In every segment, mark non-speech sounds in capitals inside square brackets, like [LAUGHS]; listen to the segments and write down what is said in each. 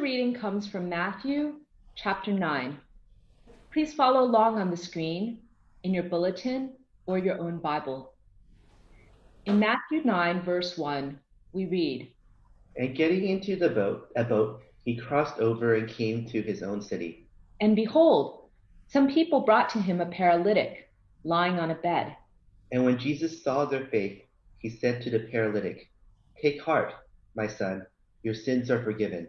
reading comes from Matthew chapter 9. Please follow along on the screen in your bulletin or your own Bible. In Matthew 9, verse 1, we read And getting into the boat, a boat, he crossed over and came to his own city. And behold, some people brought to him a paralytic lying on a bed. And when Jesus saw their faith, he said to the paralytic, Take heart, my son, your sins are forgiven.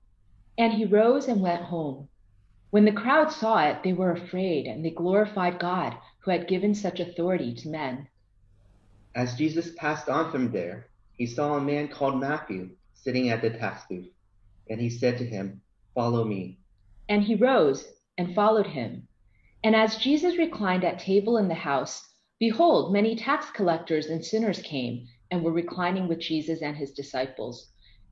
And he rose and went home. When the crowd saw it, they were afraid, and they glorified God, who had given such authority to men. As Jesus passed on from there, he saw a man called Matthew sitting at the tax booth, and he said to him, Follow me. And he rose and followed him. And as Jesus reclined at table in the house, behold, many tax collectors and sinners came and were reclining with Jesus and his disciples.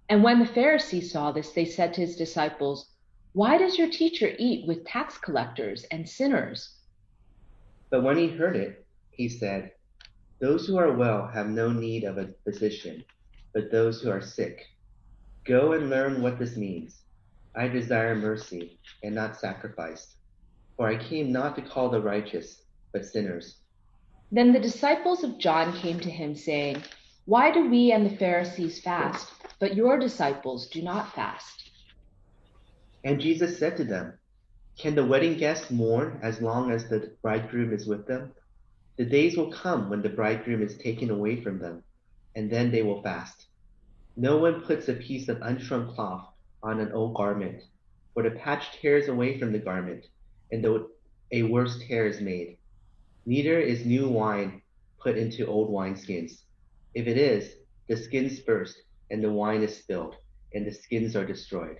And when the Pharisees saw this, they said to his disciples, Why does your teacher eat with tax collectors and sinners? But when he heard it, he said, Those who are well have no need of a physician, but those who are sick. Go and learn what this means. I desire mercy and not sacrifice, for I came not to call the righteous, but sinners. Then the disciples of John came to him, saying, Why do we and the Pharisees fast, but your disciples do not fast? And Jesus said to them, Can the wedding guests mourn as long as the bridegroom is with them? The days will come when the bridegroom is taken away from them, and then they will fast. No one puts a piece of unshrunk cloth on an old garment, for the patch tears away from the garment, and a worse tear is made. Neither is new wine put into old wineskins. If it is, the skins burst, and the wine is spilled, and the skins are destroyed.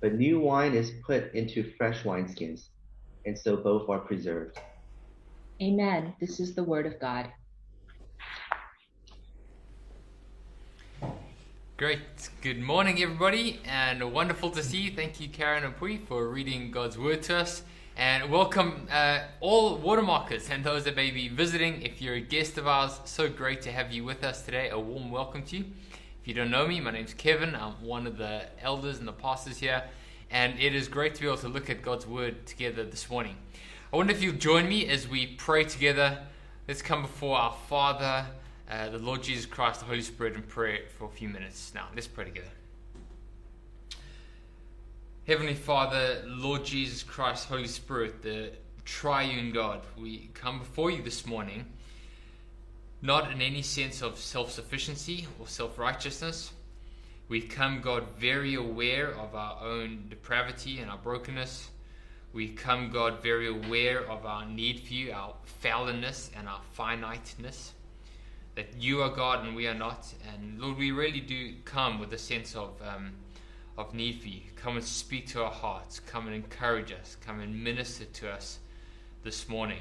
But new wine is put into fresh wineskins, and so both are preserved. Amen. This is the word of God. Great. Good morning, everybody, and wonderful to see you. Thank you, Karen and Pui, for reading God's word to us. And welcome uh, all watermarkers and those that may be visiting. If you're a guest of ours, so great to have you with us today. A warm welcome to you. If you don't know me, my name's Kevin. I'm one of the elders and the pastors here, and it is great to be able to look at God's word together this morning. I wonder if you'll join me as we pray together. Let's come before our Father uh, the Lord Jesus Christ, the Holy Spirit, and pray for a few minutes. Now, let's pray together. Heavenly Father, Lord Jesus Christ, Holy Spirit, the triune God, we come before you this morning, not in any sense of self sufficiency or self righteousness. We come, God, very aware of our own depravity and our brokenness. We come, God, very aware of our need for you, our fallenness and our finiteness that you are God and we are not. And Lord, we really do come with a sense of um, of need for you. Come and speak to our hearts. Come and encourage us. Come and minister to us this morning.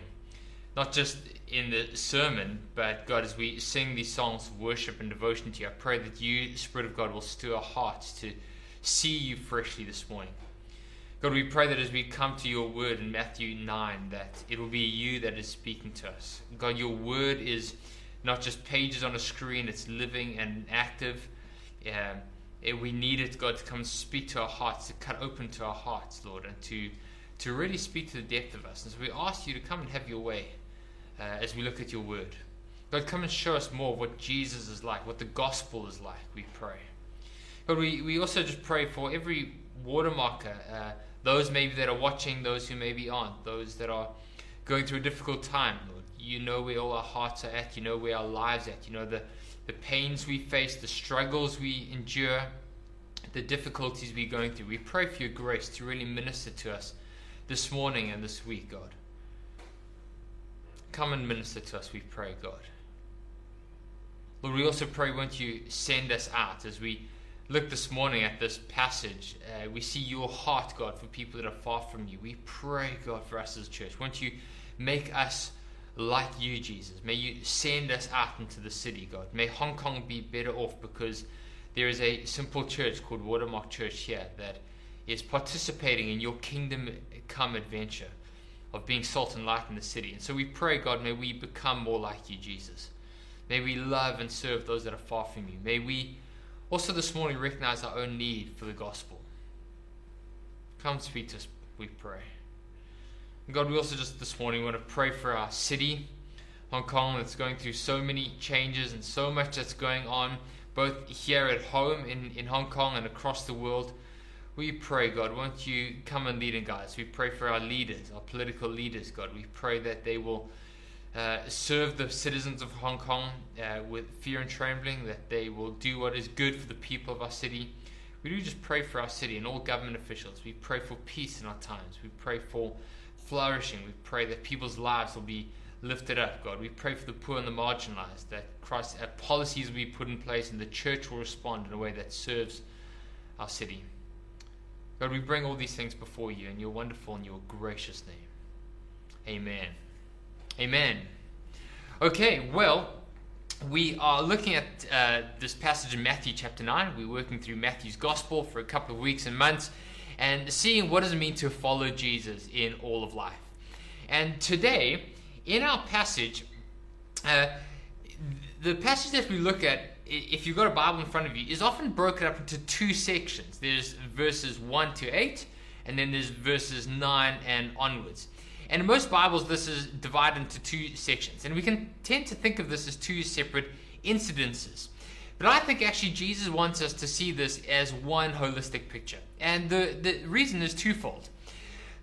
Not just in the sermon, but God, as we sing these songs of worship and devotion to you, I pray that you, Spirit of God, will stir our hearts to see you freshly this morning. God, we pray that as we come to your word in Matthew 9, that it will be you that is speaking to us. God, your word is not just pages on a screen, it's living and active. Um, yeah, it, we need it, God, to come speak to our hearts, to cut open to our hearts, Lord, and to, to really speak to the depth of us. And so we ask you to come and have your way uh, as we look at your word. God, come and show us more what Jesus is like, what the gospel is like, we pray. God, we, we also just pray for every watermarker, uh, those maybe that are watching, those who maybe aren't, those that are going through a difficult time, Lord you know where all our hearts are at, you know where our lives at, you know the, the pains we face, the struggles we endure, the difficulties we're going through. We pray for your grace to really minister to us this morning and this week, God. Come and minister to us, we pray, God. Lord, we also pray, won't you send us out as we look this morning at this passage, uh, we see your heart, God, for people that are far from you. We pray, God, for us as a church. Won't you make us like you, Jesus? May you send us out into the city, God. May Hong Kong be better off because there is a simple church called Watermark Church here that is participating in your kingdom come adventure of being salt and light in the city. And so we pray, God, may we become more like you, Jesus. May we love and serve those that are far from you. May we also this morning recognize our own need for the gospel. Come speak to us, we pray. And God, we also just this morning want to pray for our city, Hong Kong, that's going through so many changes and so much that's going on, both here at home in, in Hong Kong and across the world. We pray, God, won't you come and lead and guide us? We pray for our leaders, our political leaders, God. We pray that they will uh, serve the citizens of Hong Kong uh, with fear and trembling, that they will do what is good for the people of our city. We do just pray for our city and all government officials. We pray for peace in our times. We pray for flourishing. We pray that people's lives will be lifted up, God. We pray for the poor and the marginalized, that Christ, uh, policies will be put in place and the church will respond in a way that serves our city. God, we bring all these things before you in your wonderful and your gracious name. Amen. Amen. Okay, well, we are looking at uh, this passage in Matthew chapter 9. We're working through Matthew's gospel for a couple of weeks and months and seeing what does it mean to follow Jesus in all of life. And today, in our passage, uh, the passage that we look at, if you've got a Bible in front of you, is often broken up into two sections. There's verses 1 to 8, and then there's verses 9 and onwards. And in most Bibles, this is divided into two sections. And we can tend to think of this as two separate incidences. But I think actually Jesus wants us to see this as one holistic picture. And the, the reason is twofold.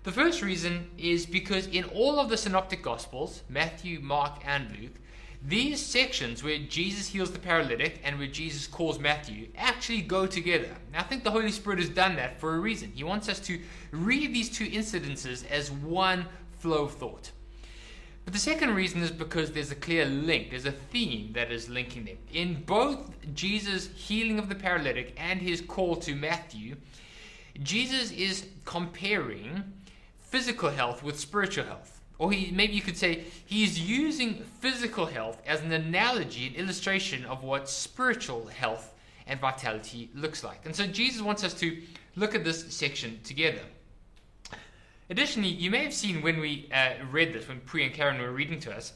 The first reason is because in all of the synoptic gospels, Matthew, Mark, and Luke, these sections where Jesus heals the paralytic and where Jesus calls Matthew actually go together. Now, I think the Holy Spirit has done that for a reason. He wants us to read these two incidences as one flow of thought. But the second reason is because there's a clear link, there's a theme that is linking them. In both Jesus' healing of the paralytic and his call to Matthew, Jesus is comparing physical health with spiritual health. Or he, maybe you could say he's using physical health as an analogy, an illustration of what spiritual health and vitality looks like. And so Jesus wants us to look at this section together. Additionally, you may have seen when we uh, read this, when Pri and Karen were reading to us,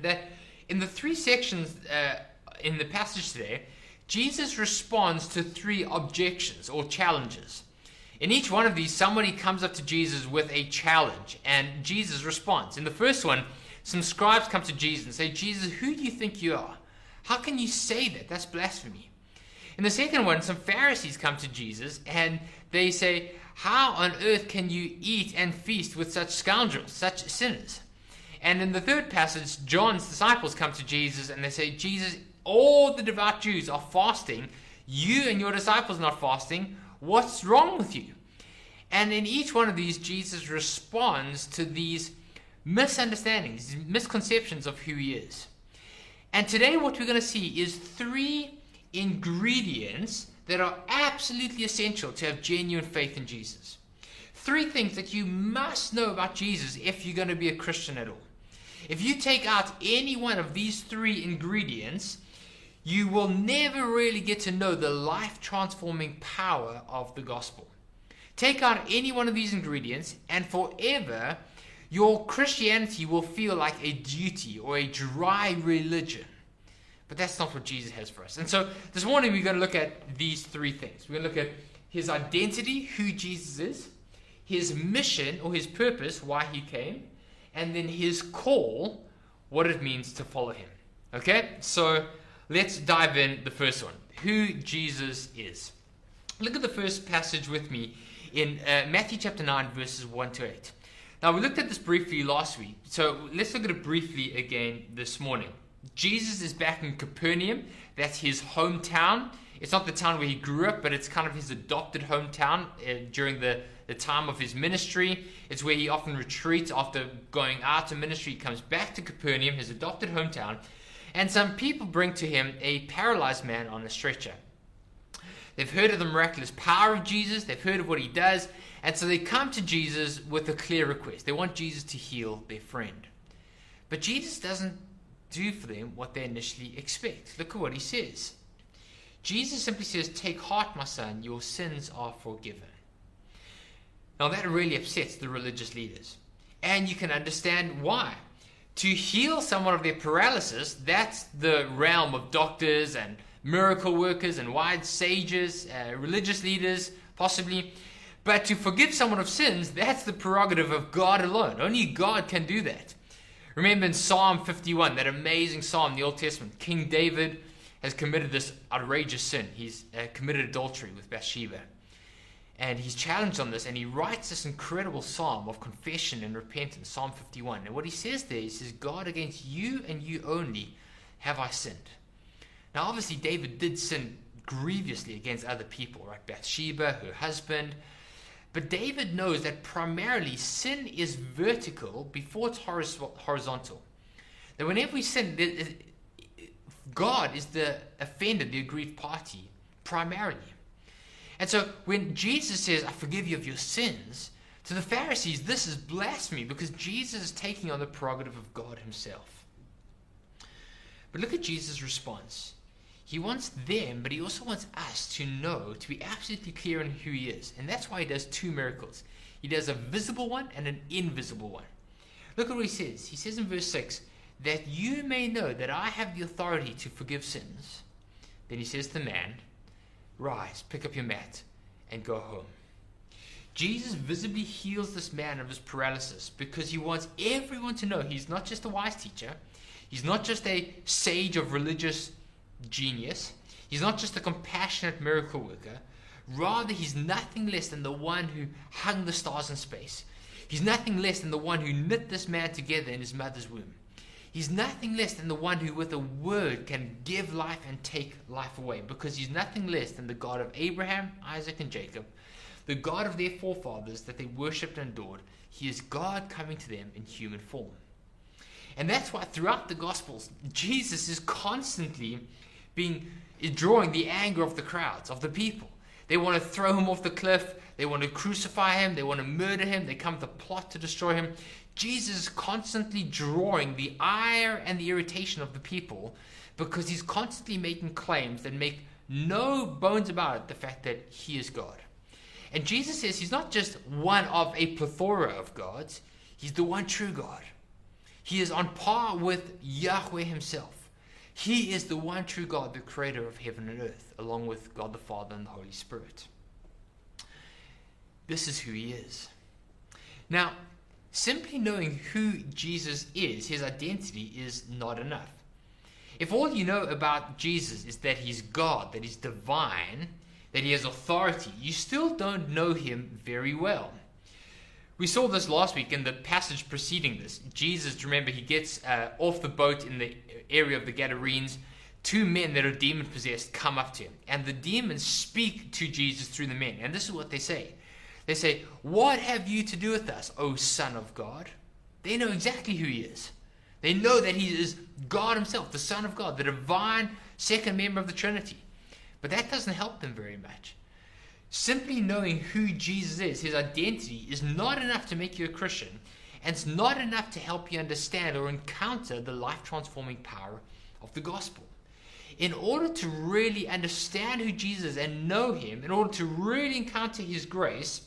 that in the three sections uh, in the passage today, Jesus responds to three objections or challenges. In each one of these, somebody comes up to Jesus with a challenge, and Jesus responds. In the first one, some scribes come to Jesus and say, Jesus, who do you think you are? How can you say that? That's blasphemy. In the second one, some Pharisees come to Jesus and they say, how on earth can you eat and feast with such scoundrels, such sinners? And in the third passage, John's disciples come to Jesus and they say, Jesus, all the devout Jews are fasting. You and your disciples are not fasting. What's wrong with you? And in each one of these, Jesus responds to these misunderstandings, misconceptions of who he is. And today, what we're going to see is three ingredients that are absolutely essential to have genuine faith in Jesus. Three things that you must know about Jesus if you're going to be a Christian at all. If you take out any one of these three ingredients, you will never really get to know the life transforming power of the gospel. Take out any one of these ingredients, and forever your Christianity will feel like a duty or a dry religion. But that's not what Jesus has for us. And so this morning we're going to look at these three things. We're going to look at his identity, who Jesus is, his mission or his purpose, why he came, and then his call, what it means to follow him. Okay? So let's dive in the first one who Jesus is. Look at the first passage with me in uh, Matthew chapter 9, verses 1 to 8. Now, we looked at this briefly last week, so let's look at it briefly again this morning. Jesus is back in Capernaum. That's his hometown. It's not the town where he grew up, but it's kind of his adopted hometown uh, during the, the time of his ministry. It's where he often retreats after going out to ministry. He comes back to Capernaum, his adopted hometown, and some people bring to him a paralyzed man on a stretcher. They've heard of the miraculous power of Jesus, they've heard of what he does, and so they come to Jesus with a clear request. They want Jesus to heal their friend. But Jesus doesn't do for them what they initially expect. Look at what he says. Jesus simply says, Take heart, my son, your sins are forgiven. Now that really upsets the religious leaders. And you can understand why. To heal someone of their paralysis, that's the realm of doctors and miracle workers and wise sages, uh, religious leaders, possibly. But to forgive someone of sins, that's the prerogative of God alone. Only God can do that. Remember in Psalm 51, that amazing psalm in the Old Testament, King David has committed this outrageous sin. He's uh, committed adultery with Bathsheba. And he's challenged on this, and he writes this incredible psalm of confession and repentance, Psalm 51. And what he says there, he says, God, against you and you only have I sinned. Now, obviously, David did sin grievously against other people, right? Bathsheba, her husband. But David knows that primarily sin is vertical before it's horizontal. That whenever we sin, God is the offender, the aggrieved party, primarily. And so when Jesus says, I forgive you of your sins, to the Pharisees, this is blasphemy because Jesus is taking on the prerogative of God himself. But look at Jesus' response. He wants them, but he also wants us to know, to be absolutely clear on who he is. And that's why he does two miracles. He does a visible one and an invisible one. Look at what he says. He says in verse 6 that you may know that I have the authority to forgive sins. Then he says to the man, Rise, pick up your mat, and go home. Jesus visibly heals this man of his paralysis because he wants everyone to know he's not just a wise teacher, he's not just a sage of religious genius, he's not just a compassionate miracle worker. Rather, he's nothing less than the one who hung the stars in space. He's nothing less than the one who knit this man together in his mother's womb. He's nothing less than the one who, with a word, can give life and take life away, because he's nothing less than the God of Abraham, Isaac, and Jacob, the God of their forefathers that they worshipped and adored. He is God coming to them in human form. And that's why throughout the Gospels, Jesus is constantly being drawing the anger of the crowds, of the people. They want to throw him off the cliff. They want to crucify him. They want to murder him. They come with a plot to destroy him. Jesus is constantly drawing the ire and the irritation of the people because he's constantly making claims that make no bones about it the fact that he is God. And Jesus says he's not just one of a plethora of gods, he's the one true God. He is on par with Yahweh himself. He is the one true God, the creator of heaven and earth, along with God the Father and the Holy Spirit. This is who he is. Now, Simply knowing who Jesus is, his identity, is not enough. If all you know about Jesus is that he's God, that he's divine, that he has authority, you still don't know him very well. We saw this last week in the passage preceding this. Jesus, remember, he gets uh, off the boat in the area of the Gadarenes. Two men that are demon possessed come up to him, and the demons speak to Jesus through the men. And this is what they say they say, What have you to do with us, O Son of God? They know exactly who he is. They know that he is God himself, the Son of God, the divine second member of the Trinity. But that doesn't help them very much. Simply knowing who Jesus is, his identity, is not enough to make you a Christian, and it's not enough to help you understand or encounter the life transforming power of the gospel. In order to really understand who Jesus is and know him, in order to really encounter his grace,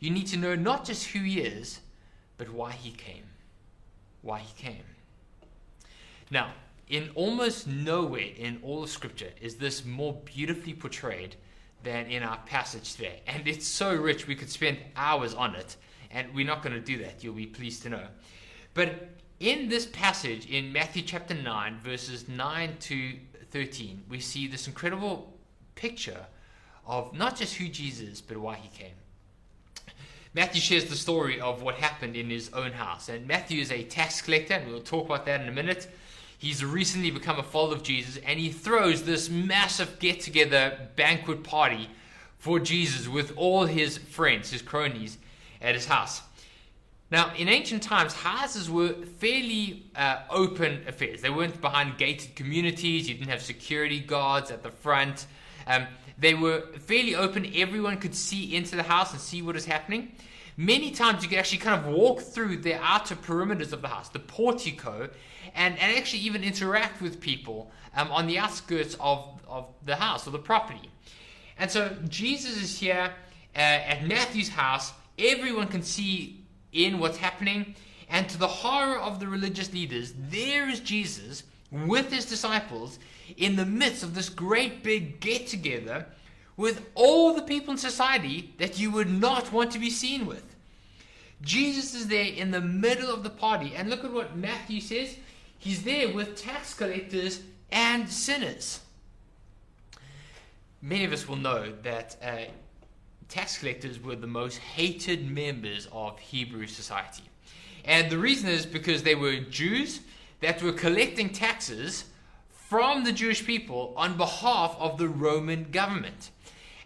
you need to know not just who he is, but why he came. Why he came. Now, in almost nowhere in all of Scripture is this more beautifully portrayed than in our passage today. And it's so rich, we could spend hours on it. And we're not going to do that, you'll be pleased to know. But in this passage, in Matthew chapter 9, verses 9 to 13, we see this incredible picture of not just who Jesus is, but why he came. Matthew shares the story of what happened in his own house. And Matthew is a tax collector, and we'll talk about that in a minute. He's recently become a follower of Jesus, and he throws this massive get together banquet party for Jesus with all his friends, his cronies, at his house. Now, in ancient times, houses were fairly uh, open affairs. They weren't behind gated communities, you didn't have security guards at the front. Um, they were fairly open. Everyone could see into the house and see what is happening. Many times you could actually kind of walk through the outer perimeters of the house, the portico, and, and actually even interact with people um, on the outskirts of, of the house or the property. And so Jesus is here uh, at Matthew's house. Everyone can see in what's happening. And to the horror of the religious leaders, there is Jesus with his disciples in the midst of this great big get together with all the people in society that you would not want to be seen with. Jesus is there in the middle of the party, and look at what Matthew says. He's there with tax collectors and sinners. Many of us will know that uh, tax collectors were the most hated members of Hebrew society. And the reason is because they were Jews that were collecting taxes from the Jewish people on behalf of the Roman government.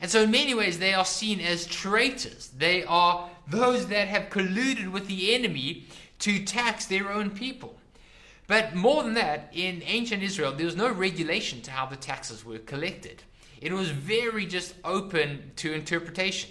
And so, in many ways, they are seen as traitors. They are those that have colluded with the enemy to tax their own people. But more than that, in ancient Israel, there was no regulation to how the taxes were collected. It was very just open to interpretation.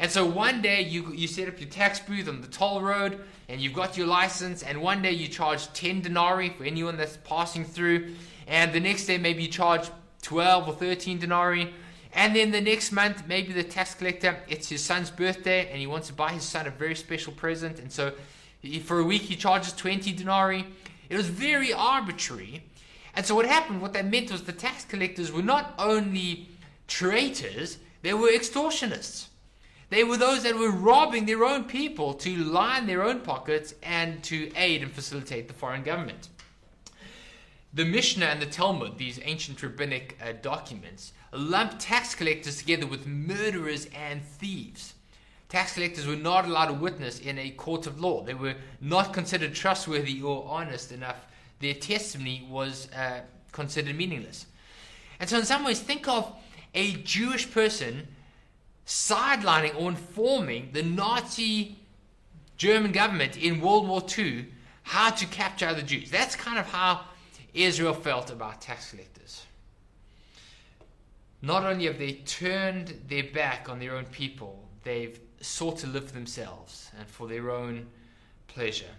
And so one day you, you set up your tax booth on the toll road and you've got your license, and one day you charge 10 denarii for anyone that's passing through, and the next day maybe you charge 12 or 13 denarii. And then the next month, maybe the tax collector, it's his son's birthday, and he wants to buy his son a very special present. And so for a week, he charges 20 denarii. It was very arbitrary. And so what happened, what that meant was the tax collectors were not only traitors, they were extortionists. They were those that were robbing their own people to line their own pockets and to aid and facilitate the foreign government. The Mishnah and the Talmud, these ancient rabbinic uh, documents, lump tax collectors together with murderers and thieves. Tax collectors were not allowed to witness in a court of law. They were not considered trustworthy or honest enough. Their testimony was uh, considered meaningless. And so, in some ways, think of a Jewish person sidelining or informing the Nazi German government in World War II how to capture other Jews. That's kind of how Israel felt about tax collectors. Not only have they turned their back on their own people, they've sought to live for themselves and for their own pleasure.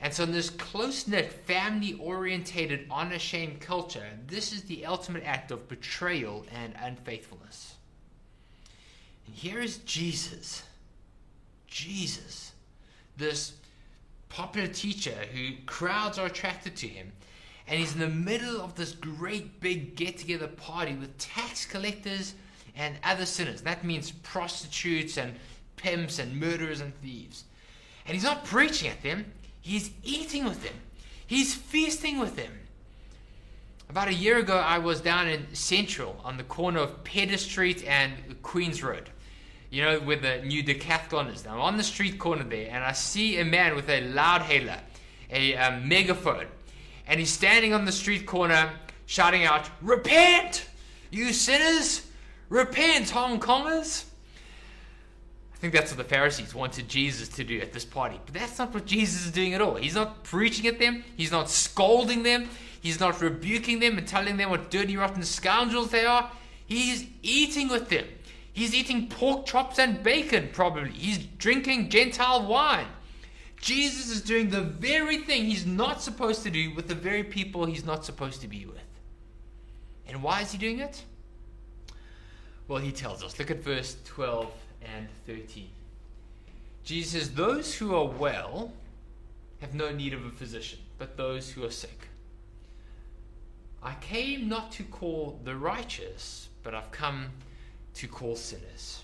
And so, in this close knit, family orientated, unashamed culture, this is the ultimate act of betrayal and unfaithfulness. And here is Jesus. Jesus, this popular teacher who crowds are attracted to him. And he's in the middle of this great big get together party with tax collectors and other sinners. That means prostitutes and pimps and murderers and thieves. And he's not preaching at them, he's eating with them, he's feasting with them. About a year ago, I was down in Central on the corner of Pedder Street and Queens Road. You know, where the new Decathlon is. Now, I'm on the street corner there, and I see a man with a loudhailer, a um, megaphone, and he's standing on the street corner shouting out, Repent, you sinners! Repent, Hong Kongers! I think that's what the Pharisees wanted Jesus to do at this party. But that's not what Jesus is doing at all. He's not preaching at them, he's not scolding them, he's not rebuking them and telling them what dirty, rotten scoundrels they are. He's eating with them. He's eating pork chops and bacon, probably. He's drinking Gentile wine. Jesus is doing the very thing he's not supposed to do with the very people he's not supposed to be with. And why is he doing it? Well, he tells us. Look at verse 12 and 13. Jesus says, Those who are well have no need of a physician, but those who are sick. I came not to call the righteous, but I've come to call sinners.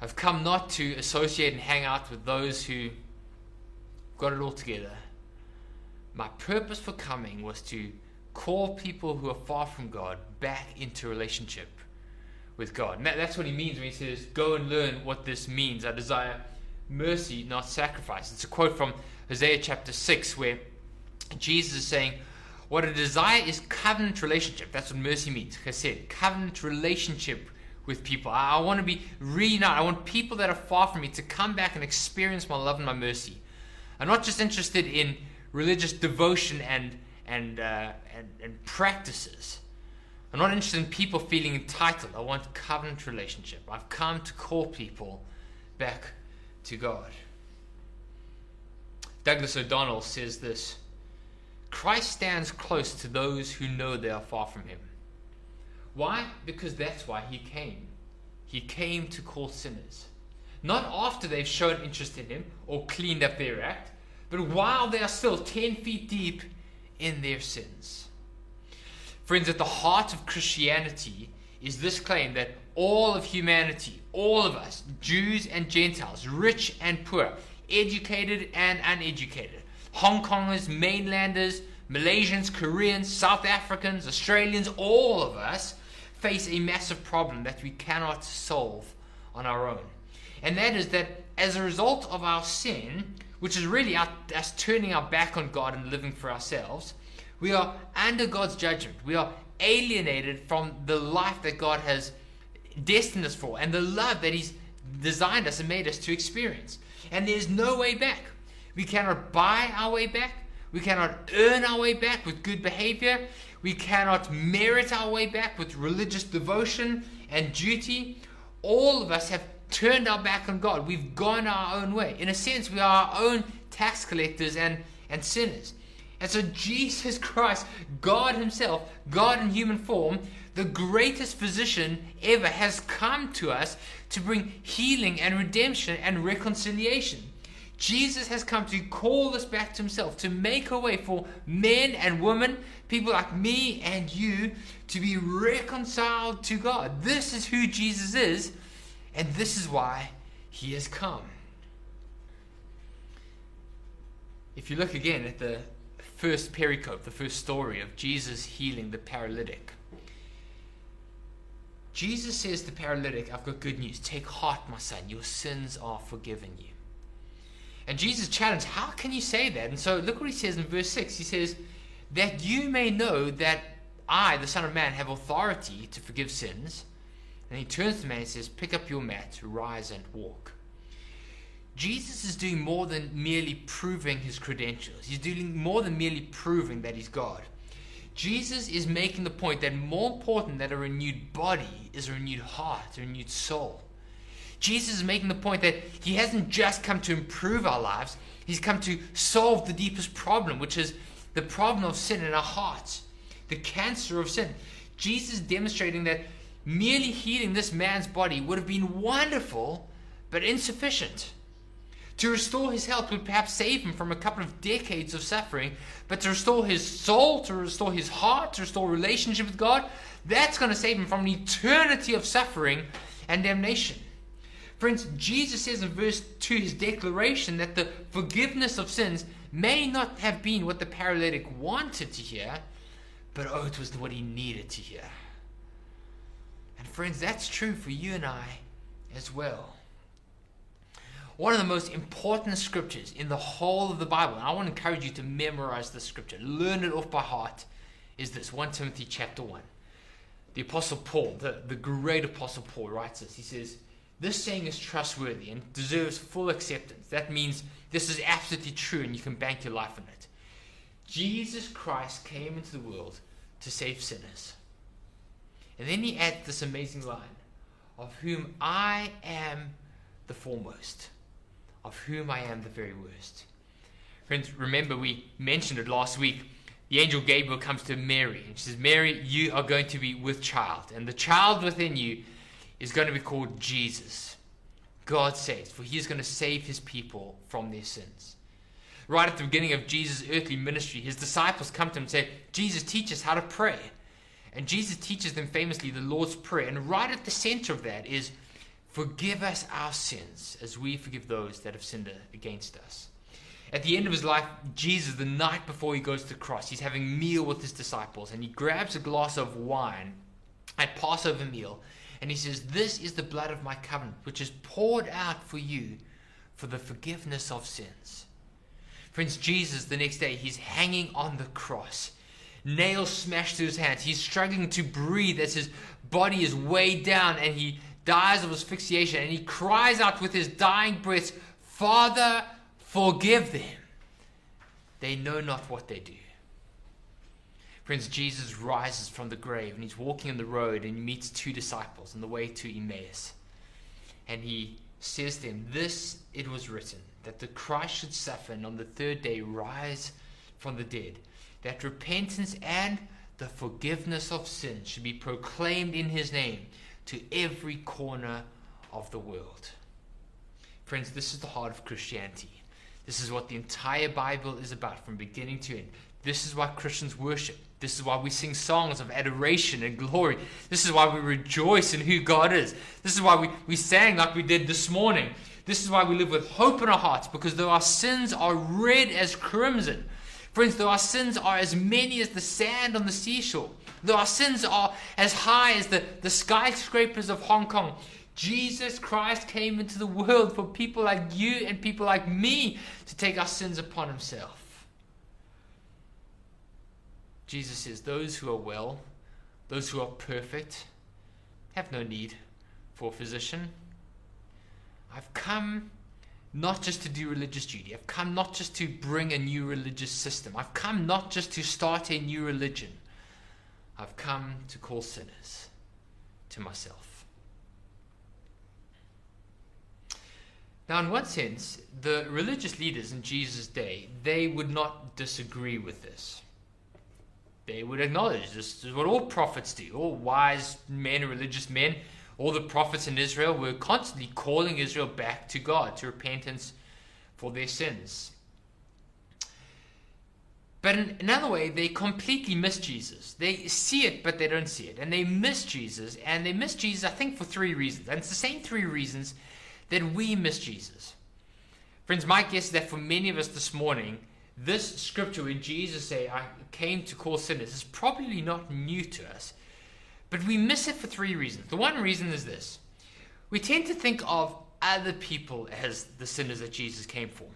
I've come not to associate and hang out with those who got it all together. My purpose for coming was to call people who are far from God back into relationship with God. And that, that's what he means when he says, Go and learn what this means. I desire mercy, not sacrifice. It's a quote from Hosea chapter 6 where Jesus is saying, what a desire is covenant relationship. That's what mercy means. Said, covenant relationship with people. I, I want to be reunited. I want people that are far from me to come back and experience my love and my mercy. I'm not just interested in religious devotion and, and, uh, and, and practices. I'm not interested in people feeling entitled. I want covenant relationship. I've come to call people back to God. Douglas O'Donnell says this Christ stands close to those who know they are far from him. Why? Because that's why he came. He came to call sinners. Not after they've shown interest in him or cleaned up their act, but while they are still 10 feet deep in their sins. Friends, at the heart of Christianity is this claim that all of humanity, all of us, Jews and Gentiles, rich and poor, educated and uneducated, Hong Kongers, mainlanders, Malaysians, Koreans, South Africans, Australians, all of us face a massive problem that we cannot solve on our own. And that is that as a result of our sin, which is really us turning our back on God and living for ourselves, we are under God's judgment. We are alienated from the life that God has destined us for and the love that He's designed us and made us to experience. And there's no way back. We cannot buy our way back. We cannot earn our way back with good behavior. We cannot merit our way back with religious devotion and duty. All of us have turned our back on God. We've gone our own way. In a sense, we are our own tax collectors and, and sinners. And so, Jesus [LAUGHS] Christ, God Himself, God in human form, the greatest physician ever, has come to us to bring healing and redemption and reconciliation. Jesus has come to call us back to Himself, to make a way for men and women, people like me and you, to be reconciled to God. This is who Jesus is, and this is why He has come. If you look again at the first pericope, the first story of Jesus healing the paralytic, Jesus says to the paralytic, I've got good news. Take heart, my son, your sins are forgiven you. And Jesus challenged, How can you say that? And so look what he says in verse 6. He says, That you may know that I, the Son of Man, have authority to forgive sins. And he turns to the man and says, Pick up your mat, rise and walk. Jesus is doing more than merely proving his credentials. He's doing more than merely proving that he's God. Jesus is making the point that more important than a renewed body is a renewed heart, a renewed soul. Jesus is making the point that he hasn't just come to improve our lives, he's come to solve the deepest problem, which is the problem of sin in our hearts, the cancer of sin. Jesus is demonstrating that merely healing this man's body would have been wonderful, but insufficient. To restore his health would perhaps save him from a couple of decades of suffering, but to restore his soul, to restore his heart, to restore relationship with God, that's going to save him from an eternity of suffering and damnation. Friends, Jesus says in verse 2, his declaration that the forgiveness of sins may not have been what the paralytic wanted to hear, but oh, it was what he needed to hear. And friends, that's true for you and I as well one of the most important scriptures in the whole of the Bible, and I want to encourage you to memorize this scripture, learn it off by heart, is this 1 Timothy chapter 1. The Apostle Paul, the, the great Apostle Paul, writes this. He says, This saying is trustworthy and deserves full acceptance. That means this is absolutely true and you can bank your life on it. Jesus Christ came into the world to save sinners. And then he adds this amazing line of whom I am the foremost of whom I am the very worst. Friends, remember we mentioned it last week. The angel Gabriel comes to Mary and she says, Mary, you are going to be with child, and the child within you is going to be called Jesus. God saves, for he is going to save his people from their sins. Right at the beginning of Jesus' earthly ministry, his disciples come to him and say, Jesus, teach us how to pray. And Jesus teaches them famously the Lord's Prayer. And right at the center of that is Forgive us our sins as we forgive those that have sinned against us. At the end of his life, Jesus, the night before he goes to the cross, he's having meal with his disciples and he grabs a glass of wine at Passover meal and he says, This is the blood of my covenant, which is poured out for you for the forgiveness of sins. Friends, Jesus, the next day, he's hanging on the cross, nails smashed to his hands. He's struggling to breathe as his body is weighed down and he dies of asphyxiation, and he cries out with his dying breath, Father, forgive them. They know not what they do. Friends, Jesus rises from the grave and he's walking on the road and he meets two disciples on the way to Emmaus. And he says to them, This it was written, that the Christ should suffer and on the third day rise from the dead, that repentance and the forgiveness of sins should be proclaimed in his name to every corner of the world. Friends, this is the heart of Christianity. This is what the entire Bible is about from beginning to end. This is why Christians worship. This is why we sing songs of adoration and glory. This is why we rejoice in who God is. This is why we, we sang like we did this morning. This is why we live with hope in our hearts, because though our sins are red as crimson, friends, though our sins are as many as the sand on the seashore, though our sins are as high as the, the skyscrapers of Hong Kong, Jesus Christ came into the world for people like you and people like me to take our sins upon himself. Jesus says, Those who are well, those who are perfect, have no need for a physician. I've come not just to do religious duty. I've come not just to bring a new religious system. I've come not just to start a new religion. I've come to call sinners to myself. Now, in one sense, the religious leaders in Jesus' day, they would not disagree with this. They would acknowledge this is what all prophets do. All wise men, religious men, all the prophets in Israel were constantly calling Israel back to God, to repentance for their sins. But in another way, they completely miss Jesus. They see it, but they don't see it. And they miss Jesus. And they miss Jesus, I think, for three reasons. And it's the same three reasons that we miss Jesus. Friends, my guess is that for many of us this morning, this scripture where Jesus say, I came to call sinners is probably not new to us. But we miss it for three reasons. The one reason is this. We tend to think of other people as the sinners that Jesus came for.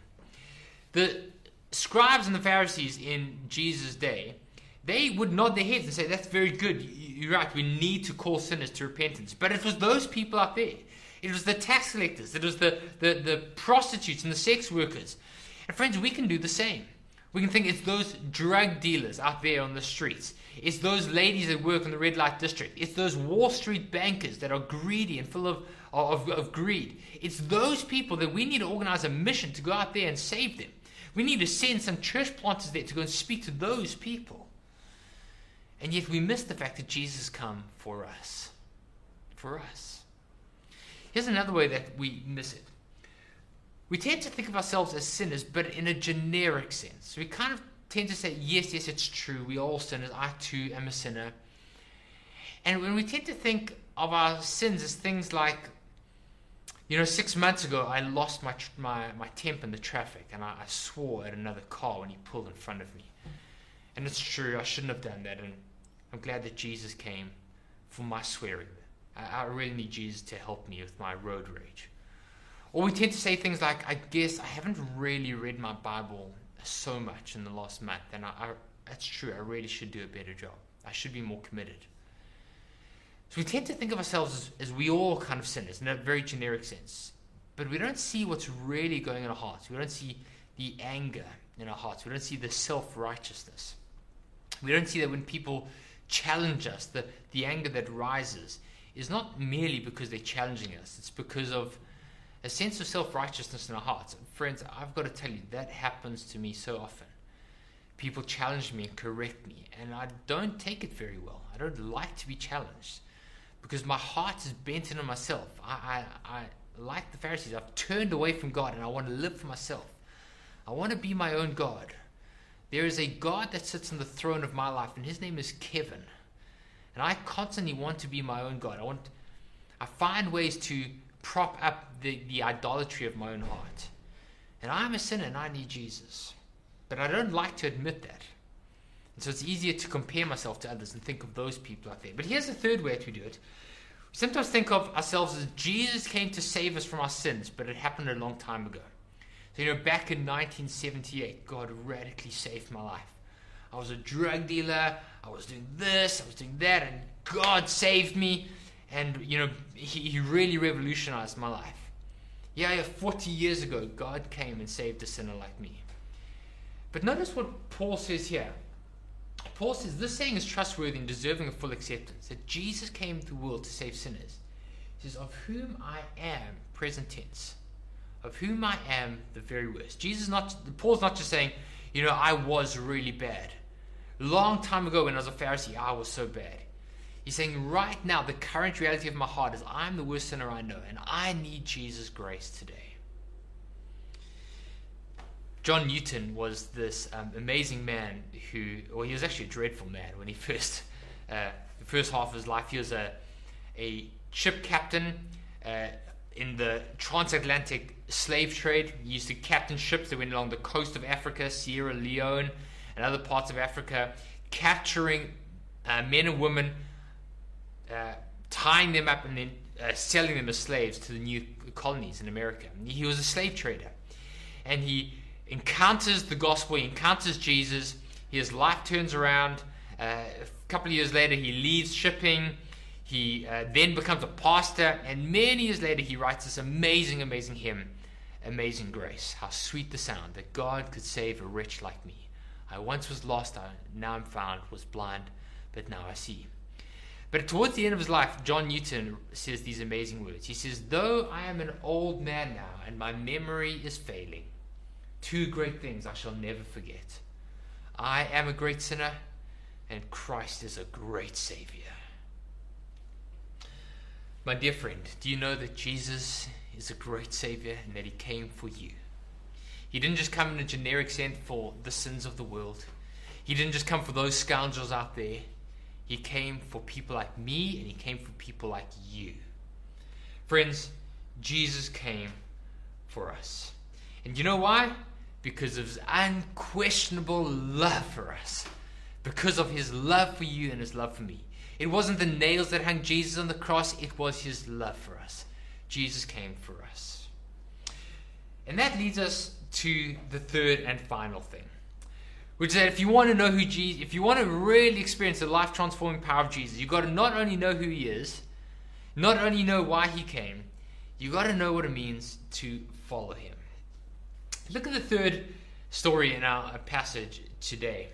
The scribes and the Pharisees in Jesus' day, they would nod their heads and say, That's very good. You're right. We need to call sinners to repentance. But it was those people out there. It was the tax collectors. It was the, the, the prostitutes and the sex workers. And friends, we can do the same. We can think it's those drug dealers out there on the streets. It's those ladies that work in the red light district. It's those Wall Street bankers that are greedy and full of, of, of greed. It's those people that we need to organize a mission to go out there and save them. We need to send some church planters there to go and speak to those people. And yet we miss the fact that Jesus come for us. For us. Here's another way that we miss it. We tend to think of ourselves as sinners, but in a generic sense. We kind of tend to say, yes, yes, it's true. We all sinners. I too am a sinner. And when we tend to think of our sins as things like, you know, six months ago I lost my my, my temper in the traffic and I, I swore at another car when he pulled in front of me. And it's true, I shouldn't have done that. And I'm glad that Jesus came for my swearing. I, I really need Jesus to help me with my road rage. Or we tend to say things like, I guess I haven't really read my Bible so much in the last month, and I, I, that's true, I really should do a better job. I should be more committed. So we tend to think of ourselves as, as we all kind of sinners in a very generic sense. But we don't see what's really going in our hearts. We don't see the anger in our hearts. We don't see the self righteousness. We don't see that when people challenge us, the, the anger that rises is not merely because they're challenging us, it's because of a sense of self righteousness in our hearts. Friends, I've got to tell you, that happens to me so often. People challenge me and correct me, and I don't take it very well. I don't like to be challenged because my heart is bent on myself. I, I, I, like the Pharisees, I've turned away from God and I want to live for myself. I want to be my own God. There is a God that sits on the throne of my life, and his name is Kevin. And I constantly want to be my own God. I want I find ways to prop up the, the idolatry of my own heart. And I'm a sinner and I need Jesus. But I don't like to admit that. And so it's easier to compare myself to others and think of those people out there. But here's the third way to do it. We sometimes think of ourselves as Jesus came to save us from our sins, but it happened a long time ago. So, you know, back in 1978, God radically saved my life. I was a drug dealer, I was doing this, I was doing that, and God saved me. And, you know, he, he really revolutionized my life. Yeah, yeah, 40 years ago, God came and saved a sinner like me. But notice what Paul says here. Paul says this saying is trustworthy and deserving of full acceptance that Jesus came to the world to save sinners. He says, Of whom I am, present tense, of whom I am the very worst. Jesus not Paul's not just saying, you know, I was really bad. Long time ago when I was a Pharisee, I was so bad. He's saying right now, the current reality of my heart is I'm the worst sinner I know, and I need Jesus' grace today. John Newton was this um, amazing man who, well, he was actually a dreadful man when he [LAUGHS] first, uh, the first half of his life, he was a, a ship captain uh, in the transatlantic slave trade. He used to captain ships that went along the coast of Africa, Sierra Leone, and other parts of Africa, capturing uh, men and women, uh, tying them up, and then uh, selling them as slaves to the new colonies in America. He was a slave trader. And he encounters the gospel, he encounters Jesus, his life turns around. Uh, a couple of years later, he leaves shipping. He uh, then becomes a pastor, and many years later, he writes this amazing, amazing hymn, Amazing Grace. How sweet the sound that God could save a wretch like me. I once was lost, I, now I'm found, was blind, but now I see. But towards the end of his life, John Newton says these amazing words. He says, Though I am an old man now, and my memory is failing, Two great things I shall never forget. I am a great sinner, and Christ is a great Savior. My dear friend, do you know that Jesus is a great Savior and that He came for you? He didn't just come in a generic sense for the sins of the world, He didn't just come for those scoundrels out there. He came for people like me and He came for people like you. Friends, Jesus came for us. And you know why? Because of his unquestionable love for us. Because of his love for you and his love for me. It wasn't the nails that hung Jesus on the cross, it was his love for us. Jesus came for us. And that leads us to the third and final thing. Which is that if you want to know who Jesus, if you want to really experience the life transforming power of Jesus, you've got to not only know who he is, not only know why he came, you've got to know what it means to follow him. Look at the third story in our uh, passage today.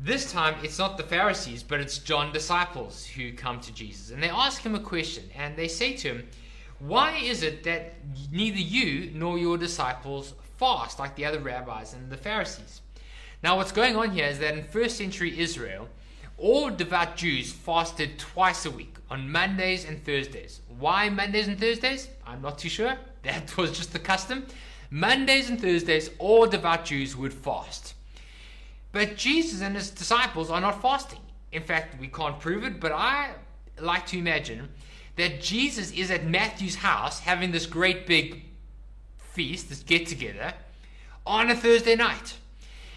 This time, it's not the Pharisees, but it's John disciples who come to Jesus. And they ask him a question, and they say to him, Why is it that neither you nor your disciples fast like the other rabbis and the Pharisees? Now, what's going on here is that in first century Israel, all devout Jews fasted twice a week on Mondays and Thursdays. Why Mondays and Thursdays? I'm not too sure. [LAUGHS] That was just the custom. Mondays and Thursdays, all devout Jews would fast. But Jesus and his disciples are not fasting. In fact, we can't prove it, but I like to imagine that Jesus is at Matthew's house having this great big feast, this get together, on a Thursday night.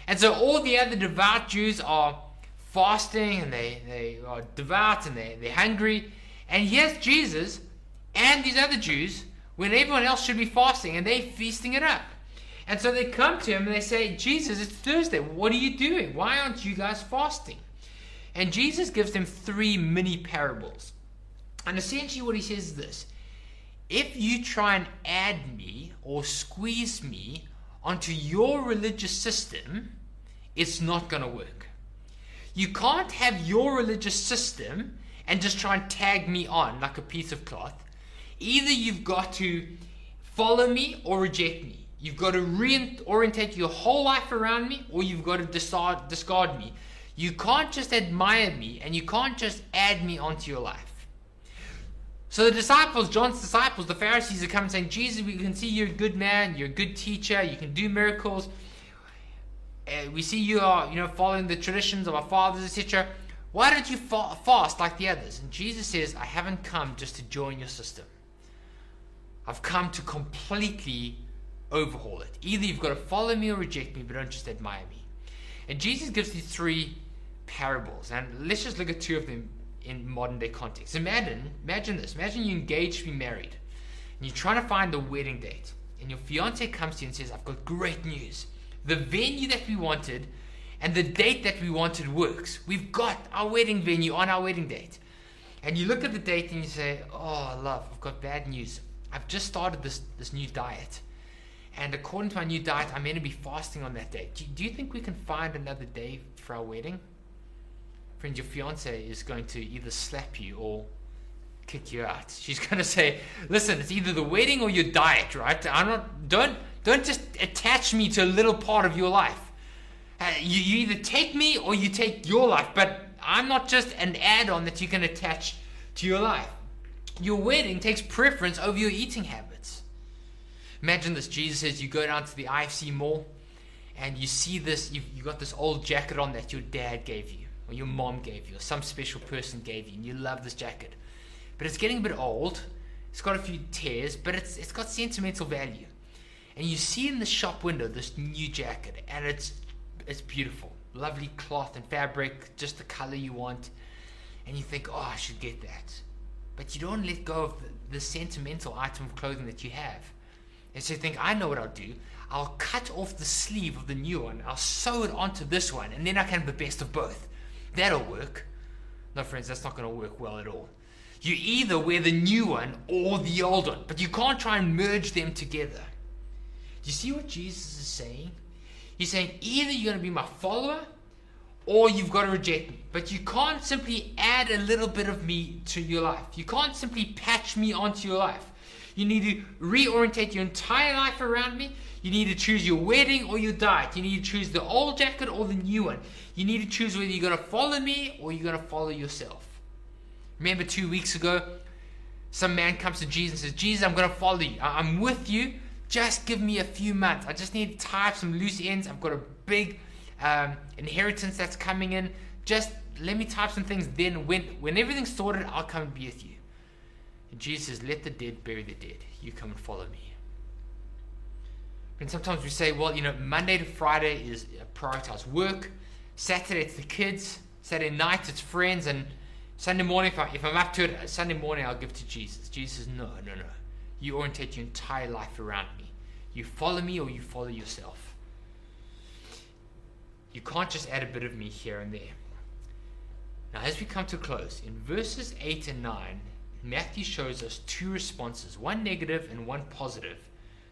And so all the other devout Jews are fasting and they, they are devout and they, they're hungry. And here's Jesus and these other Jews when everyone else should be fasting and they're feasting it up. And so they come to him and they say, Jesus, it's Thursday. What are you doing? Why aren't you guys fasting? And Jesus gives them three mini parables. And essentially, what he says is this If you try and add me or squeeze me onto your religious system, it's not going to work. You can't have your religious system and just try and tag me on like a piece of cloth. Either you've got to follow me or reject me. You've got to reorientate your whole life around me or you've got to discard, discard me. You can't just admire me and you can't just add me onto your life. So the disciples, John's disciples, the Pharisees are coming saying, Jesus, we can see you're a good man, you're a good teacher, you can do miracles. Uh, we see you are, you know, following the traditions of our fathers, etc. Why don't you fa- fast like the others? And Jesus says, I haven't come just to join your system. I've come to completely overhaul it. Either you've got to follow me or reject me, but don't just admire me. And Jesus gives these three parables, and let's just look at two of them in modern day context. Imagine, imagine this. Imagine you're engaged to be married, and you're trying to find the wedding date, and your fiance comes to you and says, "I've got great news. The venue that we wanted." And the date that we wanted works. We've got our wedding venue on our wedding date. And you look at the date and you say, Oh, love, I've got bad news. I've just started this, this new diet. And according to my new diet, I'm going to be fasting on that day. Do, do you think we can find another day for our wedding? Friend, your fiance is going to either slap you or kick you out. [LAUGHS] She's going to say, "Listen, it's either the wedding or your diet, right? I'm not. Don't don't just attach me to a little part of your life. Uh, you, you either take me or you take your life. But I'm not just an add-on that you can attach to your life. Your wedding takes preference over your eating habits. Imagine this: Jesus says you go down to the IFC mall, and you see this. You've you got this old jacket on that your dad gave you, or your mom gave you, or some special person gave you, and you love this jacket but it's getting a bit old. It's got a few tears, but it's it's got sentimental value. And you see in the shop window this new jacket, and it's it's beautiful, lovely cloth and fabric, just the color you want. And you think, oh, I should get that, but you don't let go of the, the sentimental item of clothing that you have. And so you think, I know what I'll do. I'll cut off the sleeve of the new one. I'll sew it onto this one, and then I can have the best of both. That'll work. No, friends, that's not going to work well at all. You either wear the new one or the old one, but you can't try and merge them together. Do you see what Jesus is saying? He's saying either you're going to be my follower or you've got to reject me. But you can't simply add a little bit of me to your life. You can't simply patch me onto your life. You need to reorientate your entire life around me. You need to choose your wedding or your diet. You need to choose the old jacket or the new one. You need to choose whether you're going to follow me or you're going to follow yourself. Remember two weeks ago, some man comes to Jesus and says, Jesus, I'm going to follow you. I'm with you. Just give me a few months. I just need to tie up some loose ends. I've got a big um, inheritance that's coming in. Just let me type some things. Then, when, when everything's sorted, I'll come and be with you. And Jesus says, Let the dead bury the dead. You come and follow me. And sometimes we say, well, you know, Monday to Friday is prioritized work. Saturday it's the kids. Saturday night it's friends. And Sunday morning, if, I, if I'm up to it, uh, Sunday morning I'll give to Jesus. Jesus says, no, no, no. You orientate your entire life around me. You follow me or you follow yourself. You can't just add a bit of me here and there. Now, as we come to close, in verses 8 and 9, Matthew shows us two responses, one negative and one positive,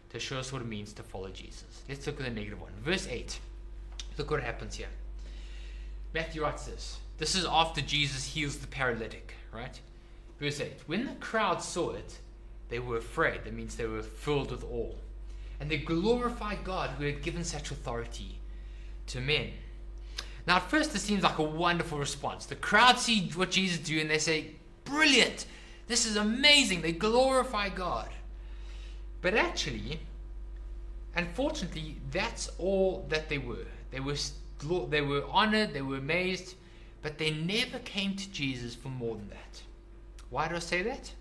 to show us what it means to follow Jesus. Let's look at the negative one. Verse 8. Look what happens here. Matthew writes this this is after Jesus heals the paralytic, right? Verse 8 When the crowd saw it, they were afraid. That means they were filled with awe. And they glorified God who had given such authority to men. Now, at first, this seems like a wonderful response. The crowd see what Jesus do and they say, Brilliant! This is amazing! They glorify God. But actually, unfortunately, that's all that they were. They were, they were honored, they were amazed, but they never came to Jesus for more than that. Why do I say that?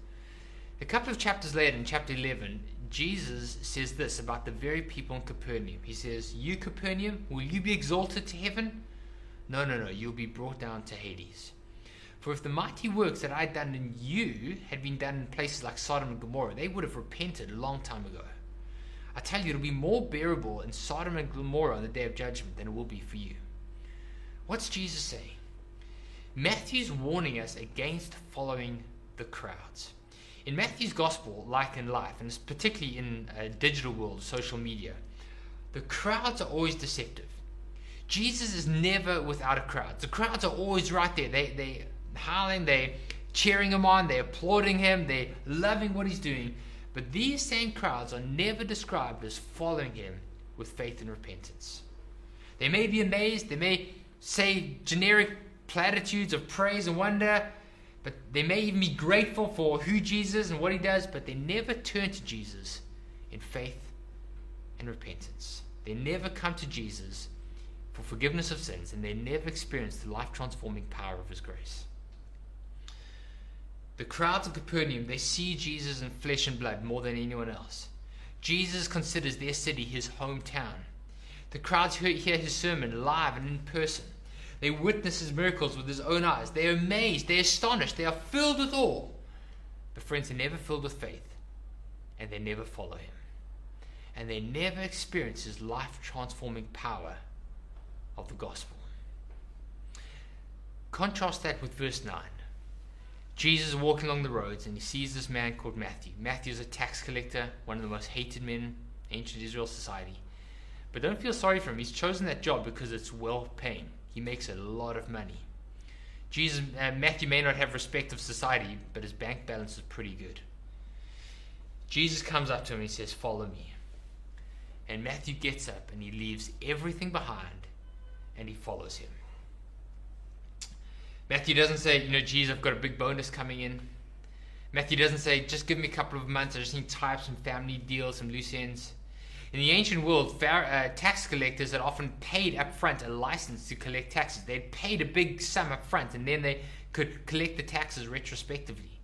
A couple of chapters later, in chapter 11, Jesus says this about the very people in Capernaum. He says, You, Capernaum, will you be exalted to heaven? No, no, no, you'll be brought down to Hades. For if the mighty works that I had done in you had been done in places like Sodom and Gomorrah, they would have repented a long time ago. I tell you, it'll be more bearable in Sodom and Gomorrah on the day of judgment than it will be for you. What's Jesus saying? Matthew's warning us against following the crowds. In Matthew's gospel, like in life, and particularly in a digital world, social media, the crowds are always deceptive. Jesus is never without a crowd. The crowds are always right there. They they howling, they cheering him on, they're applauding him, they're loving what he's doing. But these same crowds are never described as following him with faith and repentance. They may be amazed, they may say generic platitudes of praise and wonder, but they may even be grateful for who Jesus and what he does, but they never turn to Jesus in faith and repentance. They never come to Jesus for forgiveness of sins, and they never experience the life transforming power of his grace. The crowds of Capernaum, they see Jesus in flesh and blood more than anyone else. Jesus considers their city his hometown. The crowds hear his sermon live and in person. They witness his miracles with his own eyes. They are amazed. They are astonished. They are filled with awe. But, friends, they're never filled with faith. And they never follow him. And they never experience his life transforming power of the gospel. Contrast that with verse 9. Jesus is walking along the roads and he sees this man called Matthew. Matthew is a tax collector, one of the most hated men in ancient Israel society. But don't feel sorry for him. He's chosen that job because it's well paying. He makes a lot of money. Jesus, uh, Matthew may not have respect of society, but his bank balance is pretty good. Jesus comes up to him and he says, Follow me. And Matthew gets up and he leaves everything behind and he follows him. Matthew doesn't say, You know, Jesus, I've got a big bonus coming in. Matthew doesn't say, Just give me a couple of months. I just need up some family deals, some loose ends. In the ancient world, uh, tax collectors had often paid up front a license to collect taxes. They'd paid a big sum up front and then they could collect the taxes retrospectively.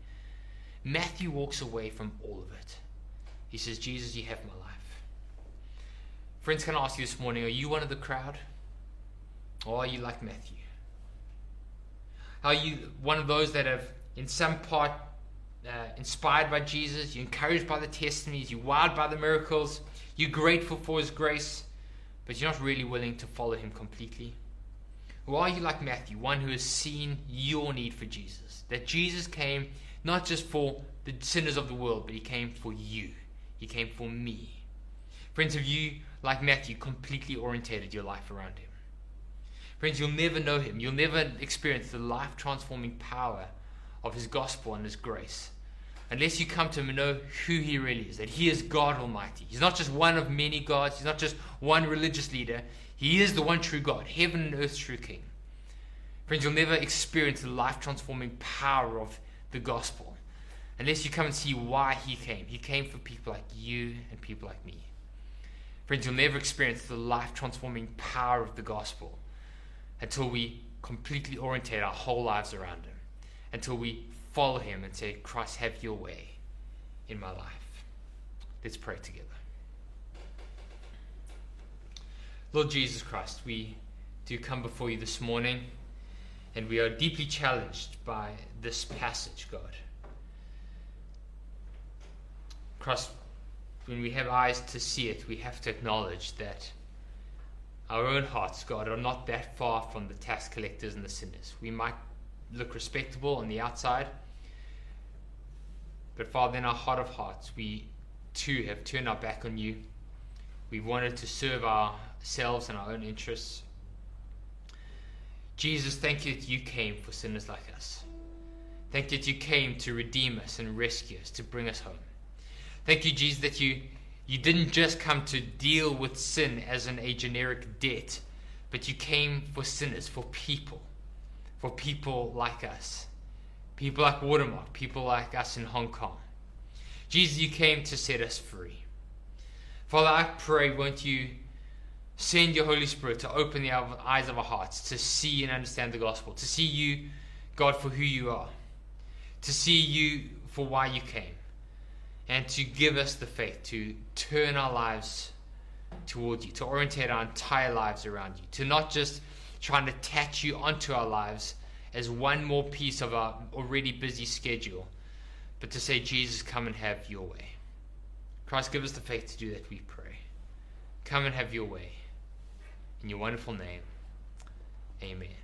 Matthew walks away from all of it. He says, Jesus, you have my life. Friends, can I ask you this morning, are you one of the crowd? Or are you like Matthew? Are you one of those that have, in some part, uh, inspired by Jesus? You're encouraged by the testimonies? You're wild by the miracles? You're grateful for His grace? But you're not really willing to follow Him completely? Or are you like Matthew, one who has seen your need for Jesus? That Jesus came not just for the sinners of the world, but he came for you. He came for me. Friends, have you, like Matthew, completely orientated your life around him? Friends, you'll never know him. You'll never experience the life transforming power of his gospel and his grace unless you come to him and know who he really is that he is God Almighty. He's not just one of many gods, he's not just one religious leader. He is the one true God, heaven and earth's true King. Friends, you'll never experience the life transforming power of the gospel unless you come and see why he came. He came for people like you and people like me. Friends, you'll never experience the life transforming power of the gospel until we completely orientate our whole lives around him, until we follow him and say, Christ, have your way in my life. Let's pray together. Lord Jesus Christ, we do come before you this morning. And we are deeply challenged by this passage, God. Christ, when we have eyes to see it, we have to acknowledge that our own hearts, God, are not that far from the tax collectors and the sinners. We might look respectable on the outside, but Father, in our heart of hearts, we too have turned our back on you. We wanted to serve ourselves and our own interests. Jesus, thank you that you came for sinners like us. Thank you that you came to redeem us and rescue us, to bring us home. Thank you, Jesus, that you, you didn't just come to deal with sin as in a generic debt, but you came for sinners, for people, for people like us, people like Watermark, people like us in Hong Kong. Jesus, you came to set us free. Father, I pray, won't you Send your Holy Spirit to open the eyes of our hearts to see and understand the gospel, to see you, God, for who you are, to see you for why you came, and to give us the faith to turn our lives towards you, to orientate our entire lives around you, to not just try and attach you onto our lives as one more piece of our already busy schedule, but to say, Jesus, come and have your way. Christ, give us the faith to do that, we pray. Come and have your way. In your wonderful name, amen.